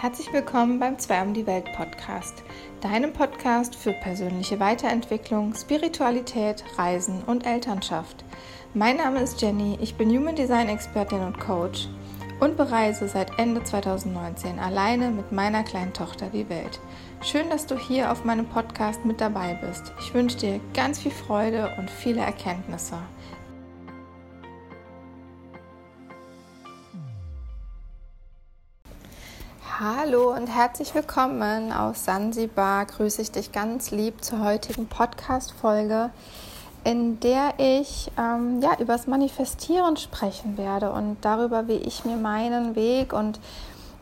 Herzlich willkommen beim Zwei um die Welt Podcast, deinem Podcast für persönliche Weiterentwicklung, Spiritualität, Reisen und Elternschaft. Mein Name ist Jenny, ich bin Human Design Expertin und Coach und bereise seit Ende 2019 alleine mit meiner kleinen Tochter die Welt. Schön, dass du hier auf meinem Podcast mit dabei bist. Ich wünsche dir ganz viel Freude und viele Erkenntnisse. Hallo und herzlich willkommen aus Sansibar. Grüße ich dich ganz lieb zur heutigen Podcast-Folge, in der ich ähm, ja, über das Manifestieren sprechen werde und darüber, wie ich mir meinen Weg und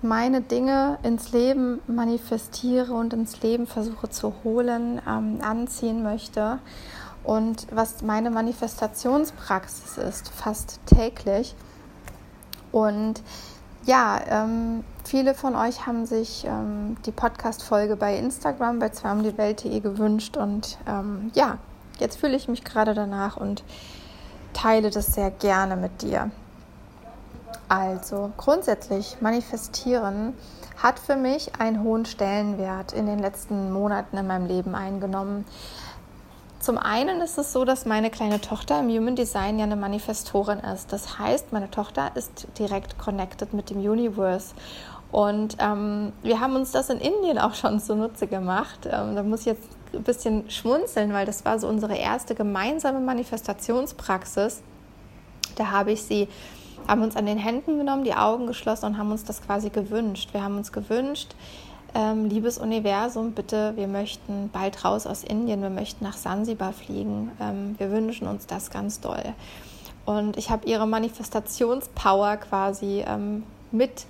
meine Dinge ins Leben manifestiere und ins Leben versuche zu holen, ähm, anziehen möchte und was meine Manifestationspraxis ist, fast täglich. Und ja, ähm, viele von euch haben sich ähm, die Podcast-Folge bei Instagram bei zweiumdiewelt.de gewünscht und ähm, ja, jetzt fühle ich mich gerade danach und teile das sehr gerne mit dir. Also grundsätzlich manifestieren hat für mich einen hohen Stellenwert in den letzten Monaten in meinem Leben eingenommen. Zum einen ist es so, dass meine kleine Tochter im Human Design ja eine Manifestorin ist. Das heißt, meine Tochter ist direkt connected mit dem Universe. Und ähm, wir haben uns das in Indien auch schon zunutze gemacht. Ähm, da muss ich jetzt ein bisschen schmunzeln, weil das war so unsere erste gemeinsame Manifestationspraxis. Da habe ich sie, haben uns an den Händen genommen, die Augen geschlossen und haben uns das quasi gewünscht. Wir haben uns gewünscht, ähm, liebes Universum, bitte, wir möchten bald raus aus Indien, wir möchten nach Sansibar fliegen, ähm, wir wünschen uns das ganz doll. Und ich habe ihre Manifestationspower quasi ähm, mit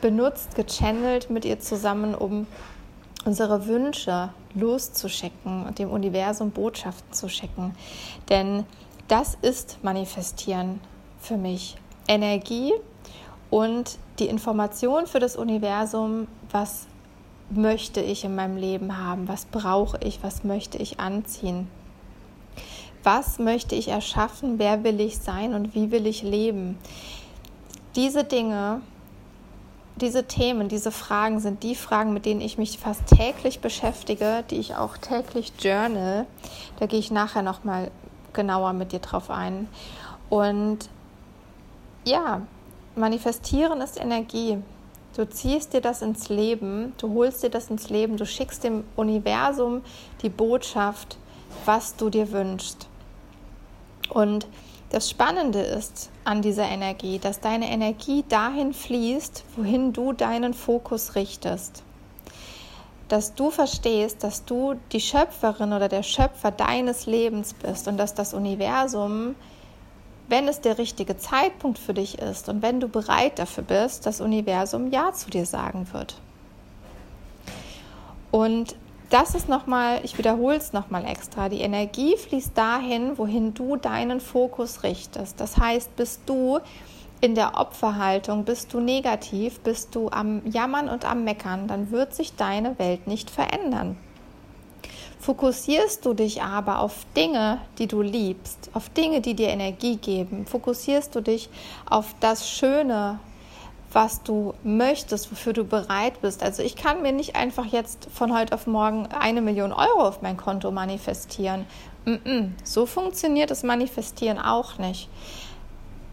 benutzt, gechannelt mit ihr zusammen, um unsere Wünsche loszuschicken und dem Universum Botschaften zu schicken. Denn das ist Manifestieren für mich. Energie und die Information für das Universum, was möchte ich in meinem Leben haben? Was brauche ich? Was möchte ich anziehen? Was möchte ich erschaffen? Wer will ich sein und wie will ich leben? Diese Dinge, diese Themen, diese Fragen sind die Fragen, mit denen ich mich fast täglich beschäftige, die ich auch täglich journal. Da gehe ich nachher noch mal genauer mit dir drauf ein. Und ja, manifestieren ist Energie. Du ziehst dir das ins Leben, du holst dir das ins Leben, du schickst dem Universum die Botschaft, was du dir wünschst. Und das Spannende ist an dieser Energie, dass deine Energie dahin fließt, wohin du deinen Fokus richtest. Dass du verstehst, dass du die Schöpferin oder der Schöpfer deines Lebens bist und dass das Universum wenn es der richtige Zeitpunkt für dich ist und wenn du bereit dafür bist, das Universum Ja zu dir sagen wird. Und das ist nochmal, ich wiederhole es nochmal extra, die Energie fließt dahin, wohin du deinen Fokus richtest. Das heißt, bist du in der Opferhaltung, bist du negativ, bist du am Jammern und am Meckern, dann wird sich deine Welt nicht verändern. Fokussierst du dich aber auf Dinge, die du liebst, auf Dinge, die dir Energie geben, fokussierst du dich auf das Schöne, was du möchtest, wofür du bereit bist. Also ich kann mir nicht einfach jetzt von heute auf morgen eine Million Euro auf mein Konto manifestieren. So funktioniert das Manifestieren auch nicht.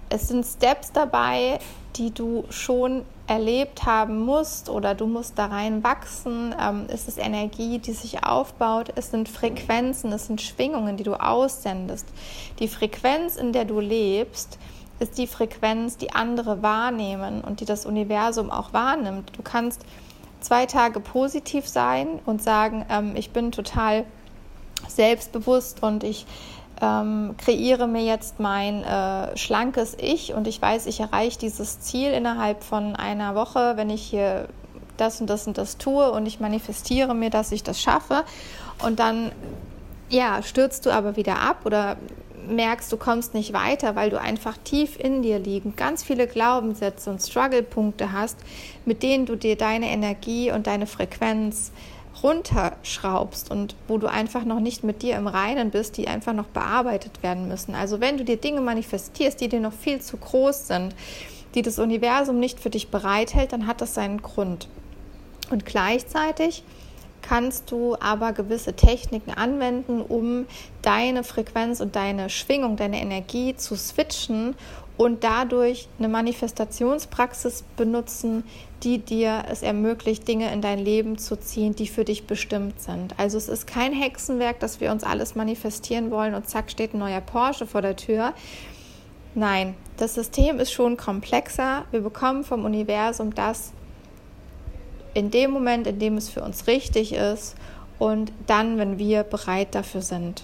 Es sind Steps dabei, die du schon erlebt haben musst oder du musst da rein wachsen. Ähm, es ist Energie, die sich aufbaut. Es sind Frequenzen, es sind Schwingungen, die du aussendest. Die Frequenz, in der du lebst, ist die Frequenz, die andere wahrnehmen und die das Universum auch wahrnimmt. Du kannst zwei Tage positiv sein und sagen, ähm, ich bin total selbstbewusst und ich ähm, kreiere mir jetzt mein äh, schlankes Ich und ich weiß, ich erreiche dieses Ziel innerhalb von einer Woche, wenn ich hier das und das und das tue und ich manifestiere mir, dass ich das schaffe. Und dann, ja, stürzt du aber wieder ab oder merkst, du kommst nicht weiter, weil du einfach tief in dir liegend ganz viele Glaubenssätze und Struggle-Punkte hast, mit denen du dir deine Energie und deine Frequenz runterschraubst und wo du einfach noch nicht mit dir im Reinen bist, die einfach noch bearbeitet werden müssen. Also wenn du dir Dinge manifestierst, die dir noch viel zu groß sind, die das Universum nicht für dich bereithält, dann hat das seinen Grund. Und gleichzeitig kannst du aber gewisse Techniken anwenden, um deine Frequenz und deine Schwingung, deine Energie zu switchen und dadurch eine Manifestationspraxis benutzen, die dir es ermöglicht, Dinge in dein Leben zu ziehen, die für dich bestimmt sind. Also es ist kein Hexenwerk, dass wir uns alles manifestieren wollen und zack steht ein neuer Porsche vor der Tür. Nein, das System ist schon komplexer. Wir bekommen vom Universum das, in dem Moment, in dem es für uns richtig ist und dann, wenn wir bereit dafür sind.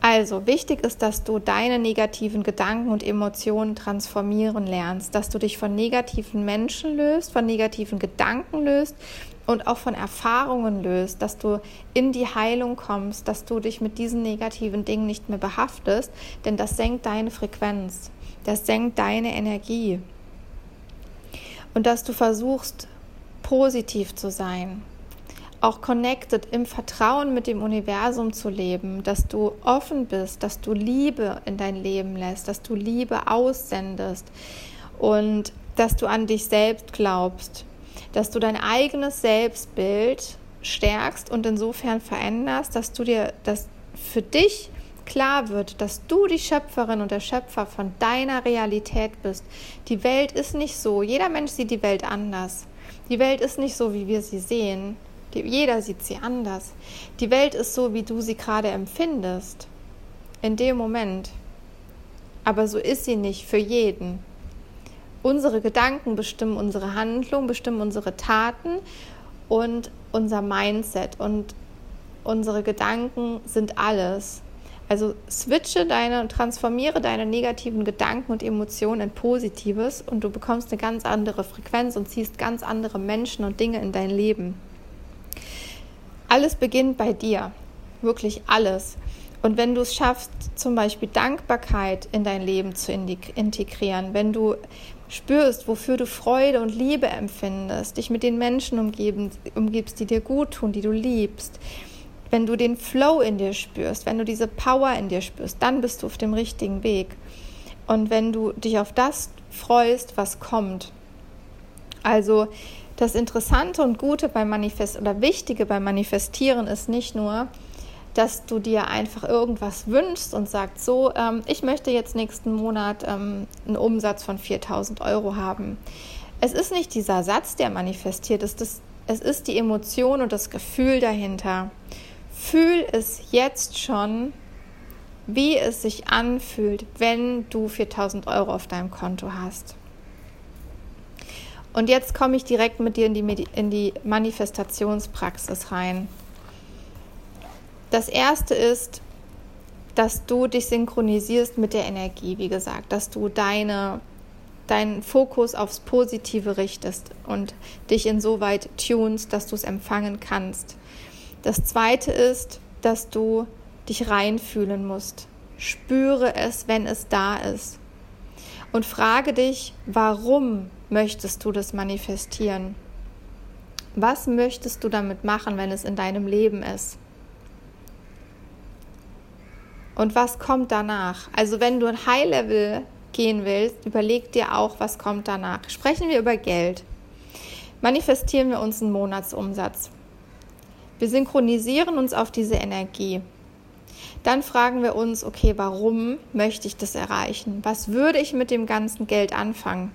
Also wichtig ist, dass du deine negativen Gedanken und Emotionen transformieren lernst, dass du dich von negativen Menschen löst, von negativen Gedanken löst und auch von Erfahrungen löst, dass du in die Heilung kommst, dass du dich mit diesen negativen Dingen nicht mehr behaftest, denn das senkt deine Frequenz, das senkt deine Energie. Und dass du versuchst, positiv zu sein, auch connected im Vertrauen mit dem Universum zu leben, dass du offen bist, dass du Liebe in dein Leben lässt, dass du Liebe aussendest und dass du an dich selbst glaubst, dass du dein eigenes Selbstbild stärkst und insofern veränderst, dass du dir das für dich klar wird, dass du die Schöpferin und der Schöpfer von deiner Realität bist. Die Welt ist nicht so. Jeder Mensch sieht die Welt anders. Die Welt ist nicht so, wie wir sie sehen. Jeder sieht sie anders. Die Welt ist so, wie du sie gerade empfindest. In dem Moment. Aber so ist sie nicht für jeden. Unsere Gedanken bestimmen unsere Handlung, bestimmen unsere Taten und unser Mindset. Und unsere Gedanken sind alles. Also switche deine und transformiere deine negativen Gedanken und Emotionen in Positives und du bekommst eine ganz andere Frequenz und ziehst ganz andere Menschen und Dinge in dein Leben. Alles beginnt bei dir, wirklich alles. Und wenn du es schaffst, zum Beispiel Dankbarkeit in dein Leben zu integrieren, wenn du spürst, wofür du Freude und Liebe empfindest, dich mit den Menschen umgeben, umgibst, die dir gut tun, die du liebst, wenn du den Flow in dir spürst, wenn du diese Power in dir spürst, dann bist du auf dem richtigen Weg. Und wenn du dich auf das freust, was kommt. Also das Interessante und Gute beim Manifest oder Wichtige beim Manifestieren ist nicht nur, dass du dir einfach irgendwas wünschst und sagst, so, ähm, ich möchte jetzt nächsten Monat ähm, einen Umsatz von 4000 Euro haben. Es ist nicht dieser Satz, der manifestiert ist, das, es ist die Emotion und das Gefühl dahinter. Fühl es jetzt schon, wie es sich anfühlt, wenn du 4000 Euro auf deinem Konto hast. Und jetzt komme ich direkt mit dir in die, in die Manifestationspraxis rein. Das erste ist, dass du dich synchronisierst mit der Energie, wie gesagt, dass du deine, deinen Fokus aufs Positive richtest und dich insoweit tunst, dass du es empfangen kannst. Das zweite ist, dass du dich reinfühlen musst. Spüre es, wenn es da ist. Und frage dich, warum möchtest du das manifestieren? Was möchtest du damit machen, wenn es in deinem Leben ist? Und was kommt danach? Also wenn du ein High-Level gehen willst, überleg dir auch, was kommt danach. Sprechen wir über Geld. Manifestieren wir uns einen Monatsumsatz. Wir synchronisieren uns auf diese Energie. Dann fragen wir uns, okay, warum möchte ich das erreichen? Was würde ich mit dem ganzen Geld anfangen?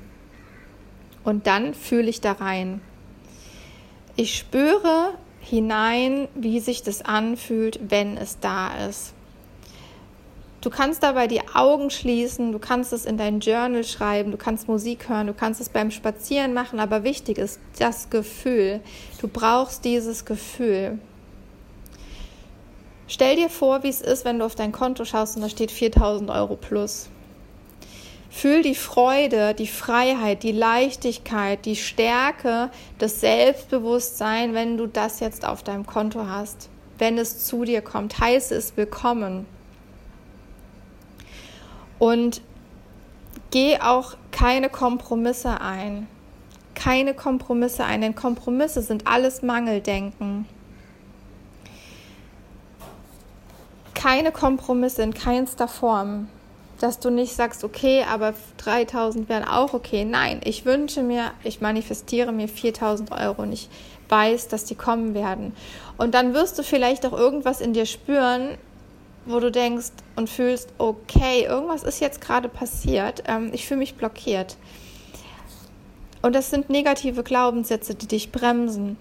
Und dann fühle ich da rein. Ich spüre hinein, wie sich das anfühlt, wenn es da ist. Du kannst dabei die Augen schließen, du kannst es in dein Journal schreiben, du kannst Musik hören, du kannst es beim Spazieren machen, aber wichtig ist das Gefühl. Du brauchst dieses Gefühl. Stell dir vor, wie es ist, wenn du auf dein Konto schaust und da steht 4000 Euro plus. Fühl die Freude, die Freiheit, die Leichtigkeit, die Stärke, das Selbstbewusstsein, wenn du das jetzt auf deinem Konto hast. Wenn es zu dir kommt, heiße es willkommen. Und geh auch keine Kompromisse ein. Keine Kompromisse ein, denn Kompromisse sind alles Mangeldenken. Keine Kompromisse in keinster Form. Dass du nicht sagst, okay, aber 3000 wären auch okay. Nein, ich wünsche mir, ich manifestiere mir 4000 Euro und ich weiß, dass die kommen werden. Und dann wirst du vielleicht auch irgendwas in dir spüren, wo du denkst und fühlst, okay, irgendwas ist jetzt gerade passiert, ähm, ich fühle mich blockiert. Und das sind negative Glaubenssätze, die dich bremsen.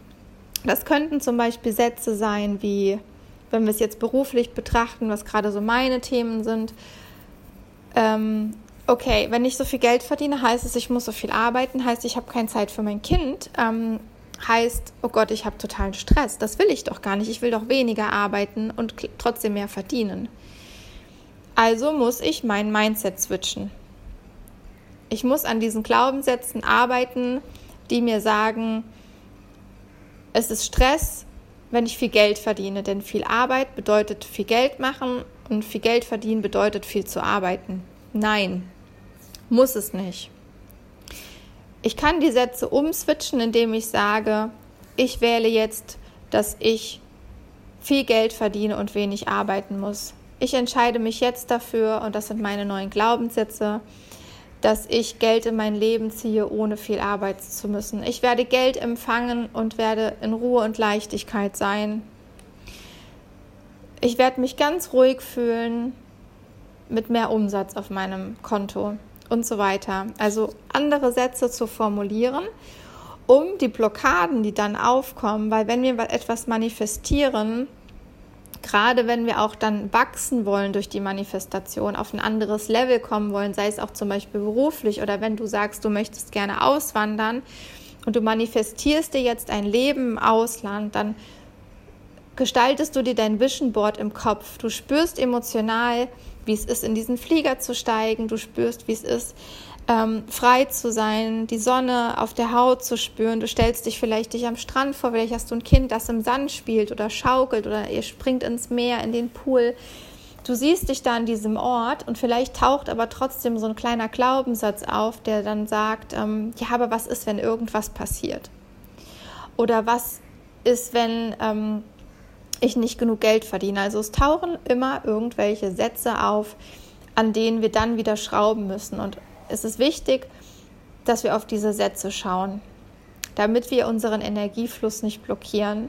Das könnten zum Beispiel Sätze sein wie, wenn wir es jetzt beruflich betrachten, was gerade so meine Themen sind, ähm, okay, wenn ich so viel Geld verdiene, heißt es, ich muss so viel arbeiten, heißt, ich habe keine Zeit für mein Kind, ähm, heißt, oh Gott, ich habe totalen Stress. Das will ich doch gar nicht. Ich will doch weniger arbeiten und trotzdem mehr verdienen. Also muss ich mein Mindset switchen. Ich muss an diesen Glaubenssätzen arbeiten, die mir sagen, es ist Stress, wenn ich viel Geld verdiene, denn viel Arbeit bedeutet viel Geld machen und viel Geld verdienen bedeutet viel zu arbeiten. Nein, muss es nicht. Ich kann die Sätze umswitchen, indem ich sage, ich wähle jetzt, dass ich viel Geld verdiene und wenig arbeiten muss. Ich entscheide mich jetzt dafür, und das sind meine neuen Glaubenssätze, dass ich Geld in mein Leben ziehe, ohne viel arbeiten zu müssen. Ich werde Geld empfangen und werde in Ruhe und Leichtigkeit sein. Ich werde mich ganz ruhig fühlen mit mehr Umsatz auf meinem Konto und so weiter. Also andere Sätze zu formulieren, um die Blockaden, die dann aufkommen, weil wenn wir etwas manifestieren, gerade wenn wir auch dann wachsen wollen durch die Manifestation, auf ein anderes Level kommen wollen, sei es auch zum Beispiel beruflich oder wenn du sagst, du möchtest gerne auswandern und du manifestierst dir jetzt ein Leben im Ausland, dann gestaltest du dir dein Vision Board im Kopf. Du spürst emotional, wie es ist, in diesen Flieger zu steigen. Du spürst, wie es ist, ähm, frei zu sein, die Sonne auf der Haut zu spüren. Du stellst dich vielleicht dich am Strand vor, vielleicht hast du ein Kind, das im Sand spielt oder schaukelt oder ihr springt ins Meer, in den Pool. Du siehst dich da an diesem Ort und vielleicht taucht aber trotzdem so ein kleiner Glaubenssatz auf, der dann sagt, ähm, ja, aber was ist, wenn irgendwas passiert? Oder was ist, wenn ähm, ich nicht genug Geld verdiene. Also es tauchen immer irgendwelche Sätze auf, an denen wir dann wieder schrauben müssen. Und es ist wichtig, dass wir auf diese Sätze schauen, damit wir unseren Energiefluss nicht blockieren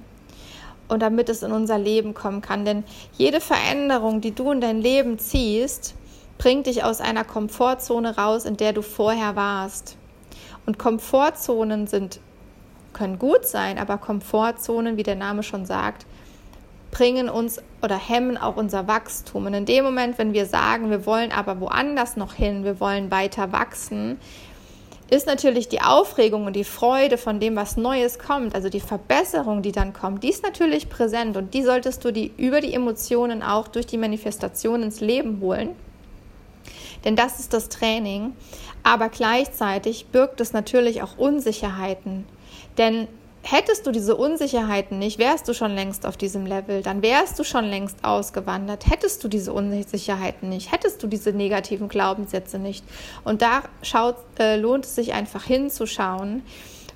und damit es in unser Leben kommen kann. Denn jede Veränderung, die du in dein Leben ziehst, bringt dich aus einer Komfortzone raus, in der du vorher warst. Und Komfortzonen sind können gut sein, aber Komfortzonen, wie der Name schon sagt, bringen uns oder hemmen auch unser Wachstum. Und in dem Moment, wenn wir sagen, wir wollen aber woanders noch hin, wir wollen weiter wachsen, ist natürlich die Aufregung und die Freude von dem, was Neues kommt, also die Verbesserung, die dann kommt, die ist natürlich präsent und die solltest du die über die Emotionen auch durch die Manifestation ins Leben holen. Denn das ist das Training. Aber gleichzeitig birgt es natürlich auch Unsicherheiten. Denn hättest du diese Unsicherheiten nicht, wärst du schon längst auf diesem Level, dann wärst du schon längst ausgewandert. Hättest du diese Unsicherheiten nicht, hättest du diese negativen Glaubenssätze nicht. Und da schaut, äh, lohnt es sich einfach hinzuschauen.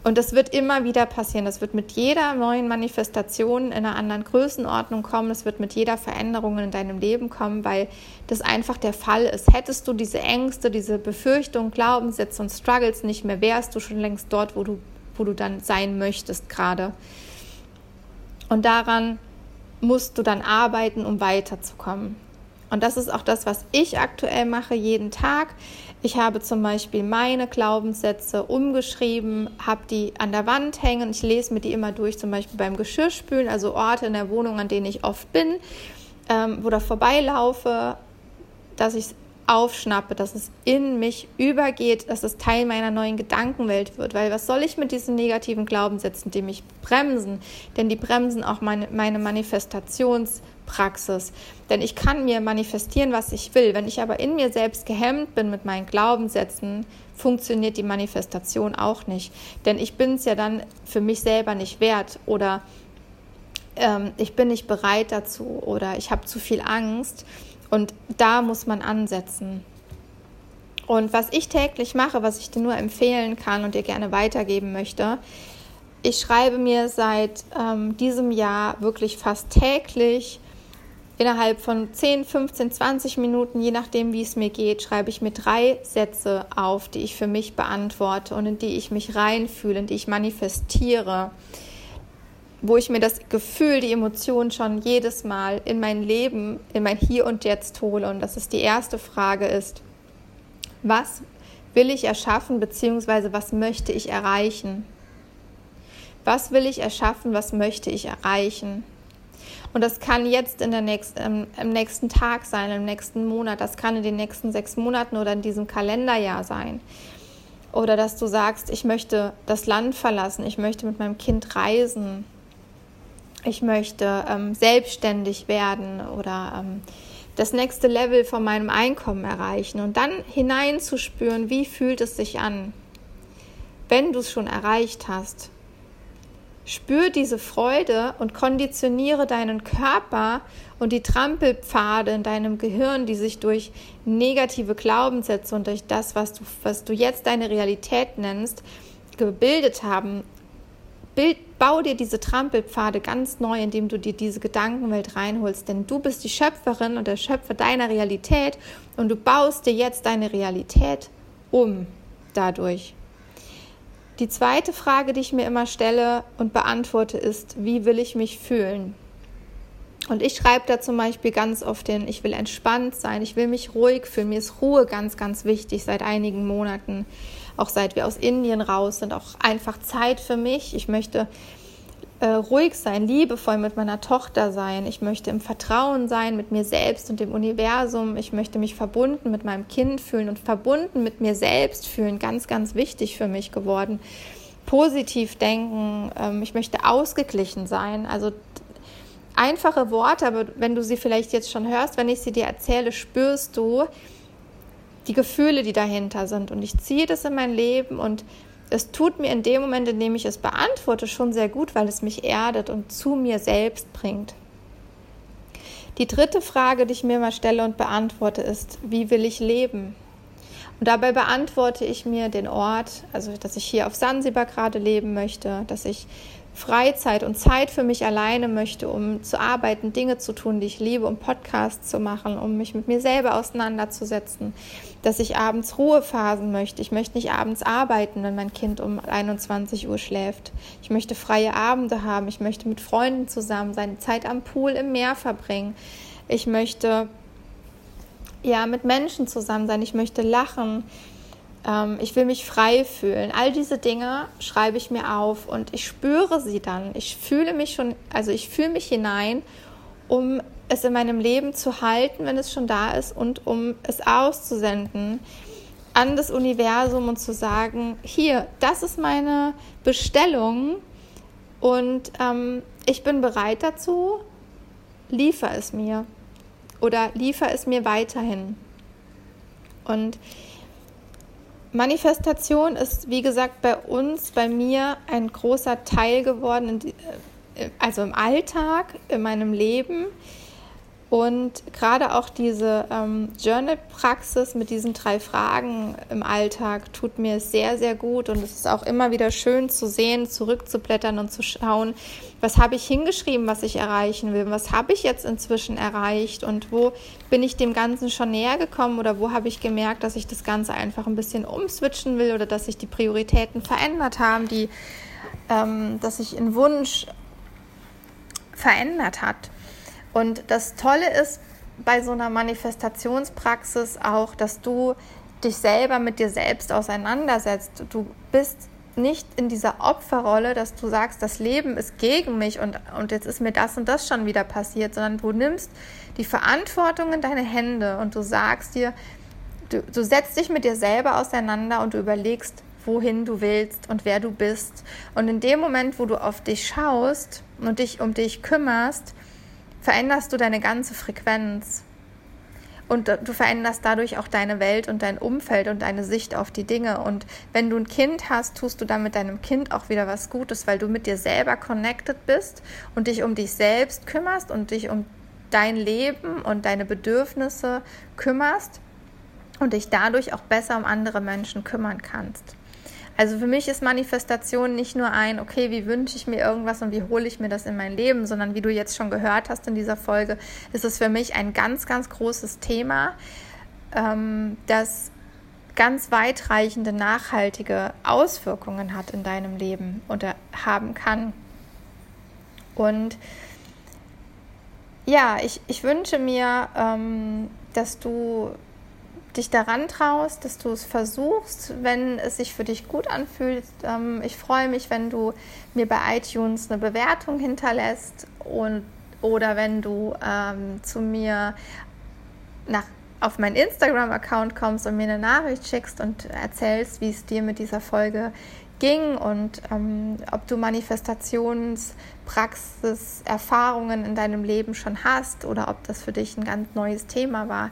Und das wird immer wieder passieren. Das wird mit jeder neuen Manifestation in einer anderen Größenordnung kommen. Das wird mit jeder Veränderung in deinem Leben kommen, weil das einfach der Fall ist. Hättest du diese Ängste, diese Befürchtungen, Glaubenssätze und Struggles nicht mehr, wärst du schon längst dort, wo du wo du dann sein möchtest gerade. Und daran musst du dann arbeiten, um weiterzukommen. Und das ist auch das, was ich aktuell mache, jeden Tag. Ich habe zum Beispiel meine Glaubenssätze umgeschrieben, habe die an der Wand hängen. Ich lese mir die immer durch, zum Beispiel beim Geschirrspülen, also Orte in der Wohnung, an denen ich oft bin, ähm, wo da vorbeilaufe, dass ich aufschnappe, dass es in mich übergeht, dass es Teil meiner neuen Gedankenwelt wird. Weil was soll ich mit diesen negativen Glaubenssätzen, die mich bremsen? Denn die bremsen auch meine, meine Manifestationspraxis. Denn ich kann mir manifestieren, was ich will. Wenn ich aber in mir selbst gehemmt bin mit meinen Glaubenssätzen, funktioniert die Manifestation auch nicht. Denn ich bin es ja dann für mich selber nicht wert oder ähm, ich bin nicht bereit dazu oder ich habe zu viel Angst und da muss man ansetzen. Und was ich täglich mache, was ich dir nur empfehlen kann und dir gerne weitergeben möchte, ich schreibe mir seit ähm, diesem Jahr wirklich fast täglich innerhalb von 10, 15, 20 Minuten, je nachdem, wie es mir geht, schreibe ich mir drei Sätze auf, die ich für mich beantworte und in die ich mich reinfühle, in die ich manifestiere, wo ich mir das Gefühl, die Emotion schon jedes Mal in mein Leben, in mein Hier und Jetzt hole. Und das ist die erste Frage ist, was will ich erschaffen, beziehungsweise was möchte ich erreichen? Was will ich erschaffen, was möchte ich erreichen? Und das kann jetzt in der nächsten, im, im nächsten Tag sein, im nächsten Monat, das kann in den nächsten sechs Monaten oder in diesem Kalenderjahr sein. Oder dass du sagst, ich möchte das Land verlassen, ich möchte mit meinem Kind reisen, ich möchte ähm, selbstständig werden oder ähm, das nächste Level von meinem Einkommen erreichen und dann hineinzuspüren, wie fühlt es sich an, wenn du es schon erreicht hast. Spür diese Freude und konditioniere deinen Körper und die Trampelpfade in deinem Gehirn, die sich durch negative Glaubenssätze und durch das, was du, was du jetzt deine Realität nennst, gebildet haben. Bild, bau dir diese Trampelpfade ganz neu, indem du dir diese Gedankenwelt reinholst. Denn du bist die Schöpferin und der Schöpfer deiner Realität und du baust dir jetzt deine Realität um dadurch. Die zweite Frage, die ich mir immer stelle und beantworte, ist, wie will ich mich fühlen? Und ich schreibe da zum Beispiel ganz oft hin, ich will entspannt sein, ich will mich ruhig fühlen. Mir ist Ruhe ganz, ganz wichtig seit einigen Monaten, auch seit wir aus Indien raus sind, auch einfach Zeit für mich. Ich möchte äh, ruhig sein, liebevoll mit meiner Tochter sein. Ich möchte im Vertrauen sein mit mir selbst und dem Universum. Ich möchte mich verbunden mit meinem Kind fühlen und verbunden mit mir selbst fühlen. Ganz, ganz wichtig für mich geworden. Positiv denken. Ähm, ich möchte ausgeglichen sein. Also einfache Worte, aber wenn du sie vielleicht jetzt schon hörst, wenn ich sie dir erzähle, spürst du die Gefühle, die dahinter sind. Und ich ziehe das in mein Leben und es tut mir in dem Moment, in dem ich es beantworte, schon sehr gut, weil es mich erdet und zu mir selbst bringt. Die dritte Frage, die ich mir mal stelle und beantworte, ist, wie will ich leben? Und dabei beantworte ich mir den Ort, also dass ich hier auf Sansibar gerade leben möchte, dass ich Freizeit und Zeit für mich alleine möchte, um zu arbeiten, Dinge zu tun, die ich liebe, um Podcasts zu machen, um mich mit mir selber auseinanderzusetzen, dass ich abends Ruhephasen möchte. Ich möchte nicht abends arbeiten, wenn mein Kind um 21 Uhr schläft. Ich möchte freie Abende haben. Ich möchte mit Freunden zusammen sein, Zeit am Pool im Meer verbringen. Ich möchte ja mit Menschen zusammen sein. Ich möchte lachen ähm, ich will mich frei fühlen. All diese Dinge schreibe ich mir auf und ich spüre sie dann. Ich fühle mich schon, also ich fühle mich hinein, um es in meinem Leben zu halten, wenn es schon da ist und um es auszusenden an das Universum und zu sagen, hier, das ist meine Bestellung und ähm, ich bin bereit dazu, liefer es mir oder liefer es mir weiterhin. Und Manifestation ist, wie gesagt, bei uns, bei mir ein großer Teil geworden, äh, also im Alltag, in meinem Leben. Und gerade auch diese ähm, Journal-Praxis mit diesen drei Fragen im Alltag tut mir sehr, sehr gut. Und es ist auch immer wieder schön zu sehen, zurückzublättern und zu schauen, was habe ich hingeschrieben, was ich erreichen will, was habe ich jetzt inzwischen erreicht und wo bin ich dem Ganzen schon näher gekommen oder wo habe ich gemerkt, dass ich das Ganze einfach ein bisschen umswitchen will oder dass sich die Prioritäten verändert haben, die, ähm, dass sich ein Wunsch verändert hat. Und das Tolle ist bei so einer Manifestationspraxis auch, dass du dich selber mit dir selbst auseinandersetzt. Du bist nicht in dieser Opferrolle, dass du sagst, das Leben ist gegen mich und, und jetzt ist mir das und das schon wieder passiert, sondern du nimmst die Verantwortung in deine Hände und du sagst dir, du, du setzt dich mit dir selber auseinander und du überlegst, wohin du willst und wer du bist. Und in dem Moment, wo du auf dich schaust und dich um dich kümmerst, veränderst du deine ganze Frequenz. Und du veränderst dadurch auch deine Welt und dein Umfeld und deine Sicht auf die Dinge. Und wenn du ein Kind hast, tust du damit deinem Kind auch wieder was Gutes, weil du mit dir selber connected bist und dich um dich selbst kümmerst und dich um dein Leben und deine Bedürfnisse kümmerst und dich dadurch auch besser um andere Menschen kümmern kannst. Also für mich ist Manifestation nicht nur ein, okay, wie wünsche ich mir irgendwas und wie hole ich mir das in mein Leben, sondern wie du jetzt schon gehört hast in dieser Folge, ist es für mich ein ganz, ganz großes Thema, ähm, das ganz weitreichende, nachhaltige Auswirkungen hat in deinem Leben oder haben kann. Und ja, ich, ich wünsche mir, ähm, dass du dich daran traust, dass du es versuchst, wenn es sich für dich gut anfühlt. Ähm, ich freue mich, wenn du mir bei iTunes eine Bewertung hinterlässt und oder wenn du ähm, zu mir nach, auf meinen Instagram-Account kommst und mir eine Nachricht schickst und erzählst, wie es dir mit dieser Folge ging und ähm, ob du Manifestationspraxis, Erfahrungen in deinem Leben schon hast oder ob das für dich ein ganz neues Thema war.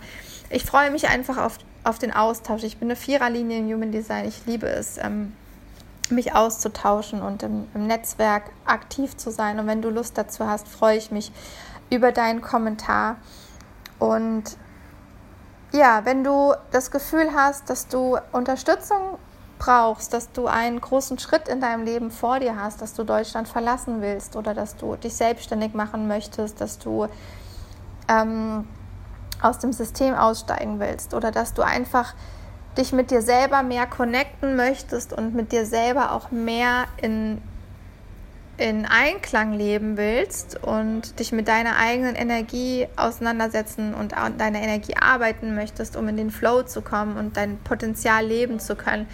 Ich freue mich einfach auf, auf den Austausch. Ich bin eine Viererlinie in Human Design. Ich liebe es, ähm, mich auszutauschen und im, im Netzwerk aktiv zu sein. Und wenn du Lust dazu hast, freue ich mich über deinen Kommentar. Und ja, wenn du das Gefühl hast, dass du Unterstützung brauchst, dass du einen großen Schritt in deinem Leben vor dir hast, dass du Deutschland verlassen willst oder dass du dich selbstständig machen möchtest, dass du ähm, aus dem System aussteigen willst oder dass du einfach dich mit dir selber mehr connecten möchtest und mit dir selber auch mehr in, in Einklang leben willst und dich mit deiner eigenen Energie auseinandersetzen und an deiner Energie arbeiten möchtest, um in den Flow zu kommen und dein Potenzial leben zu können,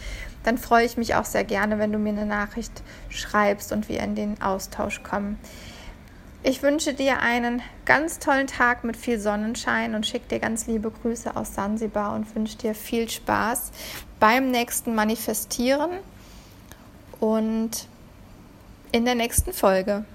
dann freue ich mich auch sehr gerne, wenn du mir eine Nachricht schreibst und wir in den Austausch kommen. Ich wünsche dir einen ganz tollen Tag mit viel Sonnenschein und schicke dir ganz liebe Grüße aus Sansibar und wünsche dir viel Spaß beim nächsten Manifestieren und in der nächsten Folge.